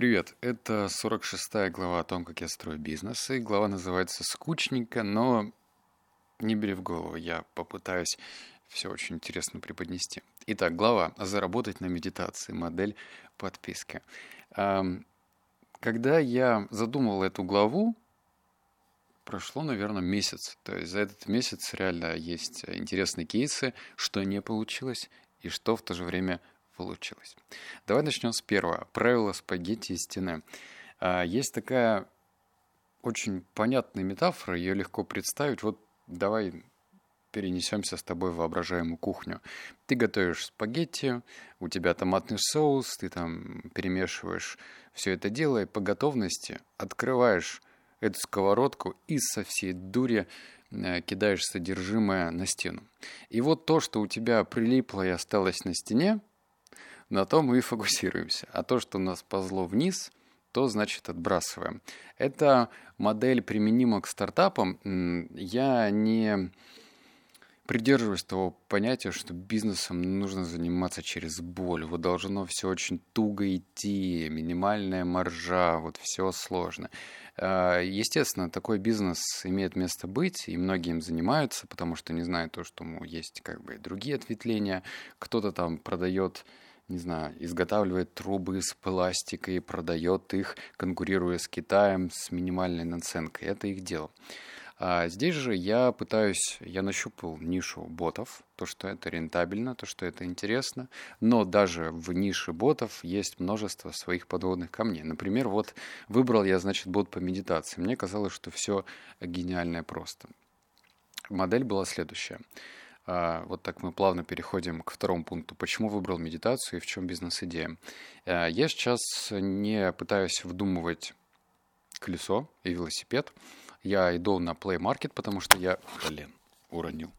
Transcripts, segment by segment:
Привет, это 46-я глава о том, как я строю бизнес, и глава называется «Скучненько», но не бери в голову, я попытаюсь все очень интересно преподнести. Итак, глава «Заработать на медитации. Модель подписки». Когда я задумал эту главу, прошло, наверное, месяц. То есть за этот месяц реально есть интересные кейсы, что не получилось и что в то же время получилось. Давай начнем с первого. Правило спагетти из стены. А, есть такая очень понятная метафора, ее легко представить. Вот давай перенесемся с тобой в воображаемую кухню. Ты готовишь спагетти, у тебя томатный соус, ты там перемешиваешь все это дело, и по готовности открываешь эту сковородку и со всей дури э, кидаешь содержимое на стену. И вот то, что у тебя прилипло и осталось на стене, на том мы и фокусируемся. А то, что нас позло вниз, то значит отбрасываем. Эта модель применима к стартапам. Я не придерживаюсь того понятия, что бизнесом нужно заниматься через боль. Вот должно все очень туго идти, минимальная маржа, вот все сложно. А, естественно, такой бизнес имеет место быть, и многие им занимаются, потому что не знают то, что ну, есть как бы другие ответвления. Кто-то там продает не знаю, изготавливает трубы из пластика и продает их, конкурируя с Китаем с минимальной наценкой. Это их дело. А здесь же я пытаюсь, я нащупал нишу ботов, то, что это рентабельно, то, что это интересно, но даже в нише ботов есть множество своих подводных камней. Например, вот выбрал я, значит, бот по медитации. Мне казалось, что все гениальное просто. Модель была следующая. А, вот так мы плавно переходим к второму пункту. Почему выбрал медитацию и в чем бизнес-идея? А, я сейчас не пытаюсь вдумывать колесо и велосипед. Я иду на Play Market, потому что я... Блин, уронил.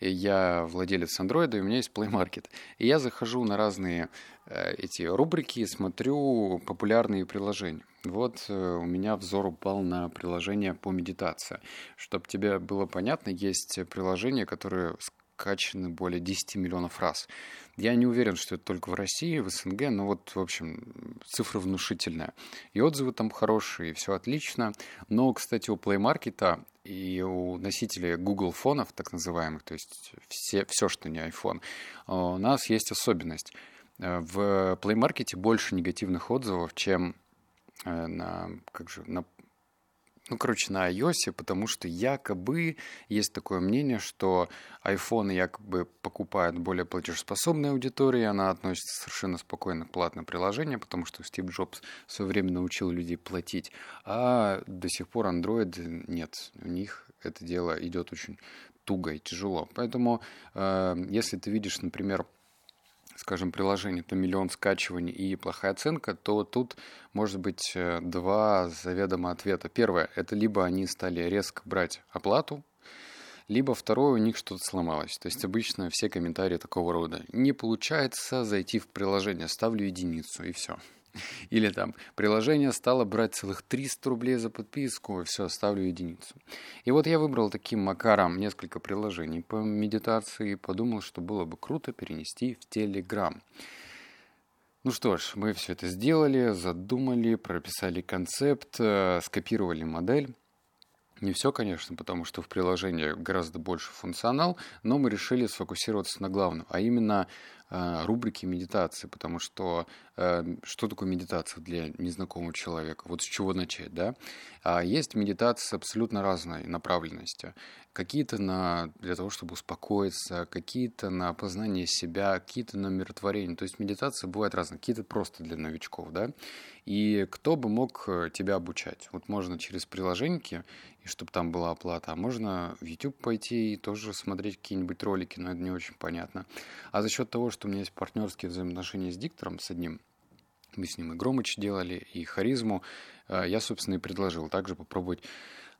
И я владелец андроида, и у меня есть Play Market. И я захожу на разные э, эти рубрики, смотрю популярные приложения. Вот э, у меня взор упал на приложение по медитации. Чтобы тебе было понятно, есть приложения, которые скачаны более 10 миллионов раз. Я не уверен, что это только в России, в СНГ, но вот, в общем, цифра внушительная. И отзывы там хорошие, и все отлично. Но, кстати, у Play Market и у носителей Google фонов, так называемых, то есть все, все, что не iPhone, у нас есть особенность. В Play Market больше негативных отзывов, чем э, на, как же, на ну, короче, на iOS, потому что якобы есть такое мнение, что iPhone якобы покупает более платежеспособная аудитория, она относится совершенно спокойно к платным приложениям, потому что Стив Джобс в свое время научил людей платить, а до сих пор Android нет, у них это дело идет очень туго и тяжело. Поэтому, э, если ты видишь, например, скажем, приложение, то миллион скачиваний и плохая оценка, то тут может быть э, два заведомо ответа. Первое, это либо они стали резко брать оплату, либо второе, у них что-то сломалось. То есть обычно все комментарии такого рода. Не получается зайти в приложение, ставлю единицу и все. Или там приложение стало брать целых 300 рублей за подписку, все, ставлю единицу. И вот я выбрал таким макаром несколько приложений по медитации и подумал, что было бы круто перенести в Телеграм. Ну что ж, мы все это сделали, задумали, прописали концепт, э, скопировали модель. Не все, конечно, потому что в приложении гораздо больше функционал, но мы решили сфокусироваться на главном, а именно рубрики медитации, потому что э, что такое медитация для незнакомого человека? Вот с чего начать, да? А есть медитации абсолютно разной направленностью. Какие-то на, для того, чтобы успокоиться, какие-то на познание себя, какие-то на миротворение. То есть медитация бывает разная, какие-то просто для новичков, да? И кто бы мог э, тебя обучать? Вот можно через приложеньки, и чтобы там была оплата, а можно в YouTube пойти и тоже смотреть какие-нибудь ролики, но это не очень понятно. А за счет того, что у меня есть партнерские взаимоотношения с диктором, с одним, мы с ним и Громыч делали, и Харизму, э, я, собственно, и предложил также попробовать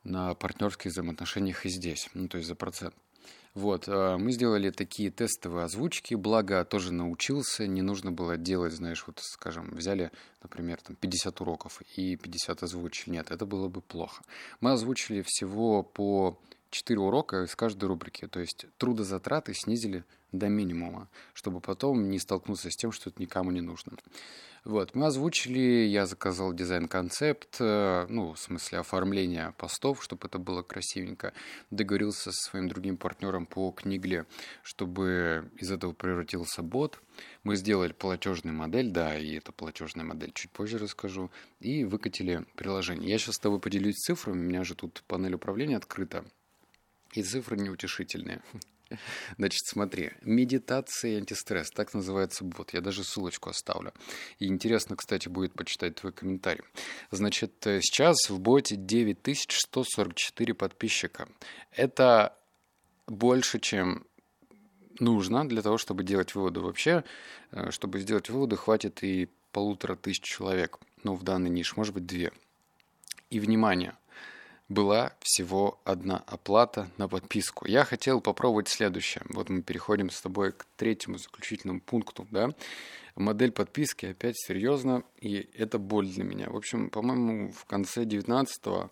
на партнерских взаимоотношениях и здесь, ну, то есть за процент. Вот, э, мы сделали такие тестовые озвучки, благо тоже научился, не нужно было делать, знаешь, вот, скажем, взяли, например, там 50 уроков и 50 озвучили. Нет, это было бы плохо. Мы озвучили всего по 4 урока из каждой рубрики. То есть трудозатраты снизили до минимума, чтобы потом не столкнуться с тем, что это никому не нужно. Вот, мы озвучили, я заказал дизайн-концепт, э, ну, в смысле оформления постов, чтобы это было красивенько. Договорился со своим другим партнером по книгле, чтобы из этого превратился бот. Мы сделали платежную модель, да, и эта платежная модель чуть позже расскажу, и выкатили приложение. Я сейчас с тобой поделюсь цифрами, у меня же тут панель управления открыта, и цифры неутешительные. Значит, смотри, медитация и антистресс, так называется бот. Я даже ссылочку оставлю. И интересно, кстати, будет почитать твой комментарий. Значит, э, сейчас в боте 9144 подписчика. Это больше, чем нужно для того, чтобы делать выводы. Вообще, э, чтобы сделать выводы, хватит и полутора тысяч человек. Ну, в данной нише, может быть, две. И внимание – была всего одна оплата на подписку. Я хотел попробовать следующее. Вот мы переходим с тобой к третьему заключительному пункту. Да? Модель подписки опять серьезно, и это боль для меня. В общем, по-моему, в конце 19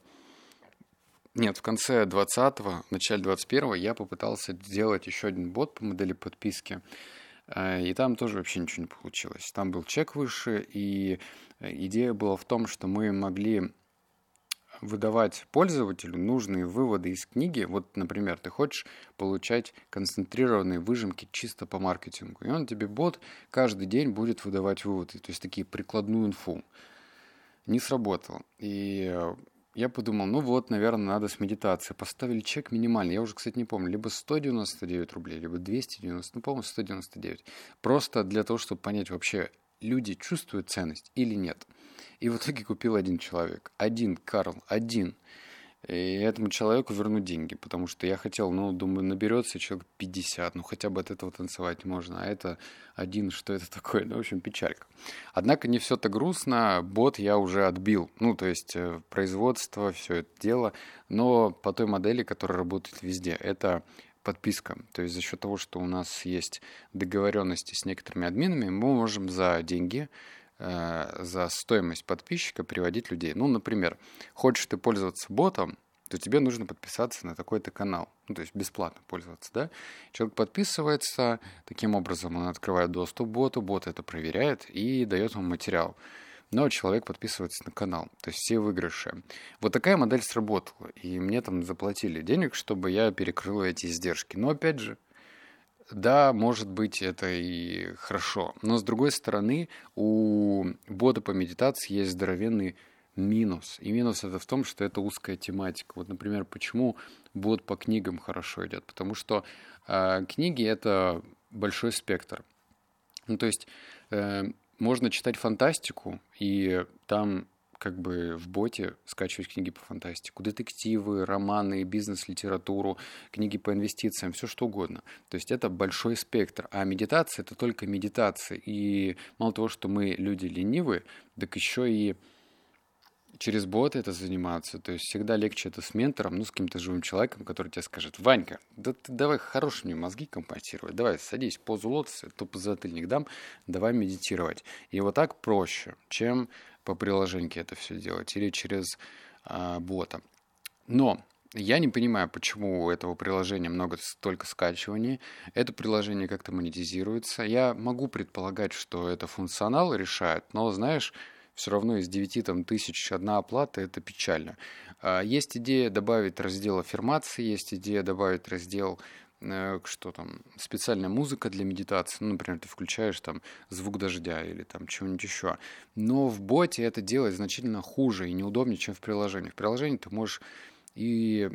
нет, в конце 20-го, в начале 21-го я попытался сделать еще один бот по модели подписки. Э, и там тоже вообще ничего не получилось. Там был чек выше, и э, идея была в том, что мы могли выдавать пользователю нужные выводы из книги. Вот, например, ты хочешь получать концентрированные выжимки чисто по маркетингу, и он тебе бот каждый день будет выдавать выводы, то есть такие прикладную инфу. Не сработало. И э, я подумал, ну вот, наверное, надо с медитацией. Поставили чек минимальный. Я уже, кстати, не помню. Либо 199 рублей, либо 290. Ну, по-моему, 199. Просто для того, чтобы понять вообще, люди чувствуют ценность или нет. И в итоге купил один человек. Один, Карл, один. И этому человеку верну деньги, потому что я хотел, ну, думаю, наберется человек 50, ну, хотя бы от этого танцевать можно, а это один, что это такое, ну, в общем, печалька. Однако не все так грустно, бот я уже отбил, ну, то есть э, производство, все это дело, но по той модели, которая работает везде, это подписка. То есть за счет того, что у нас есть договоренности с некоторыми админами, мы можем за деньги за стоимость подписчика приводить людей. Ну, например, хочешь ты пользоваться ботом, то тебе нужно подписаться на такой-то канал. Ну, то есть бесплатно пользоваться, да? Человек подписывается, таким образом он открывает доступ к боту, бот это проверяет и дает ему материал. Но человек подписывается на канал, то есть все выигрыши. Вот такая модель сработала, и мне там заплатили денег, чтобы я перекрыл эти издержки. Но опять же, да, может быть, это и хорошо. Но с другой стороны, у бота по медитации есть здоровенный минус. И минус это в том, что это узкая тематика. Вот, например, почему бот по книгам хорошо идет? Потому что э, книги это большой спектр. Ну, то есть э, можно читать фантастику, и там как бы в боте скачивать книги по фантастику, детективы, романы, бизнес-литературу, книги по инвестициям, все что угодно. То есть это большой спектр. А медитация — это только медитация. И мало того, что мы люди ленивые, так еще и через боты это заниматься. То есть всегда легче это с ментором, ну, с каким-то живым человеком, который тебе скажет, Ванька, да ты давай хорошие мне мозги компенсировать, давай садись, позу лотоса, затыльник дам, давай медитировать. И вот так проще, чем по приложению это все делать или через а, бота. Но я не понимаю, почему у этого приложения много столько скачиваний. Это приложение как-то монетизируется. Я могу предполагать, что это функционал решает, но, знаешь, все равно из 9 там, тысяч одна оплата, это печально. А, есть идея добавить раздел аффирмации, есть идея добавить раздел Э, что там, специальная музыка для медитации, ну, например, ты включаешь там звук дождя или там чего-нибудь еще. Но в боте это делать значительно хуже и неудобнее, чем в приложении. В приложении ты можешь и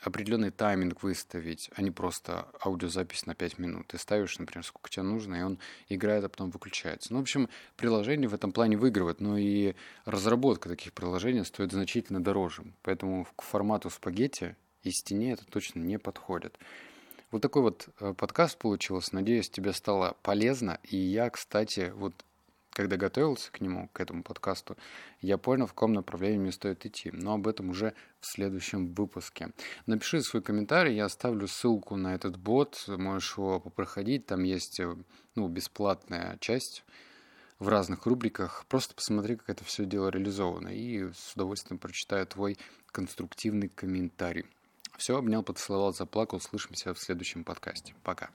определенный тайминг выставить, а не просто аудиозапись на 5 минут. Ты ставишь, например, сколько тебе нужно, и он играет, а потом выключается. Ну, в общем, приложение в этом плане выигрывает, но и разработка таких приложений стоит значительно дороже. Поэтому к формату спагетти и стене это точно не подходит. Вот такой вот э, подкаст получился. Надеюсь, тебе стало полезно. И я, кстати, вот когда готовился к нему, к этому подкасту, я понял, в каком направлении мне стоит идти. Но об этом уже в следующем выпуске. Напиши свой комментарий, я оставлю ссылку на этот бот, можешь его попроходить, там есть э, ну, бесплатная часть в разных рубриках. Просто посмотри, как это все дело реализовано, и с удовольствием прочитаю твой конструктивный комментарий. Все, обнял, поцеловал, заплакал. Слышимся в следующем подкасте. Пока.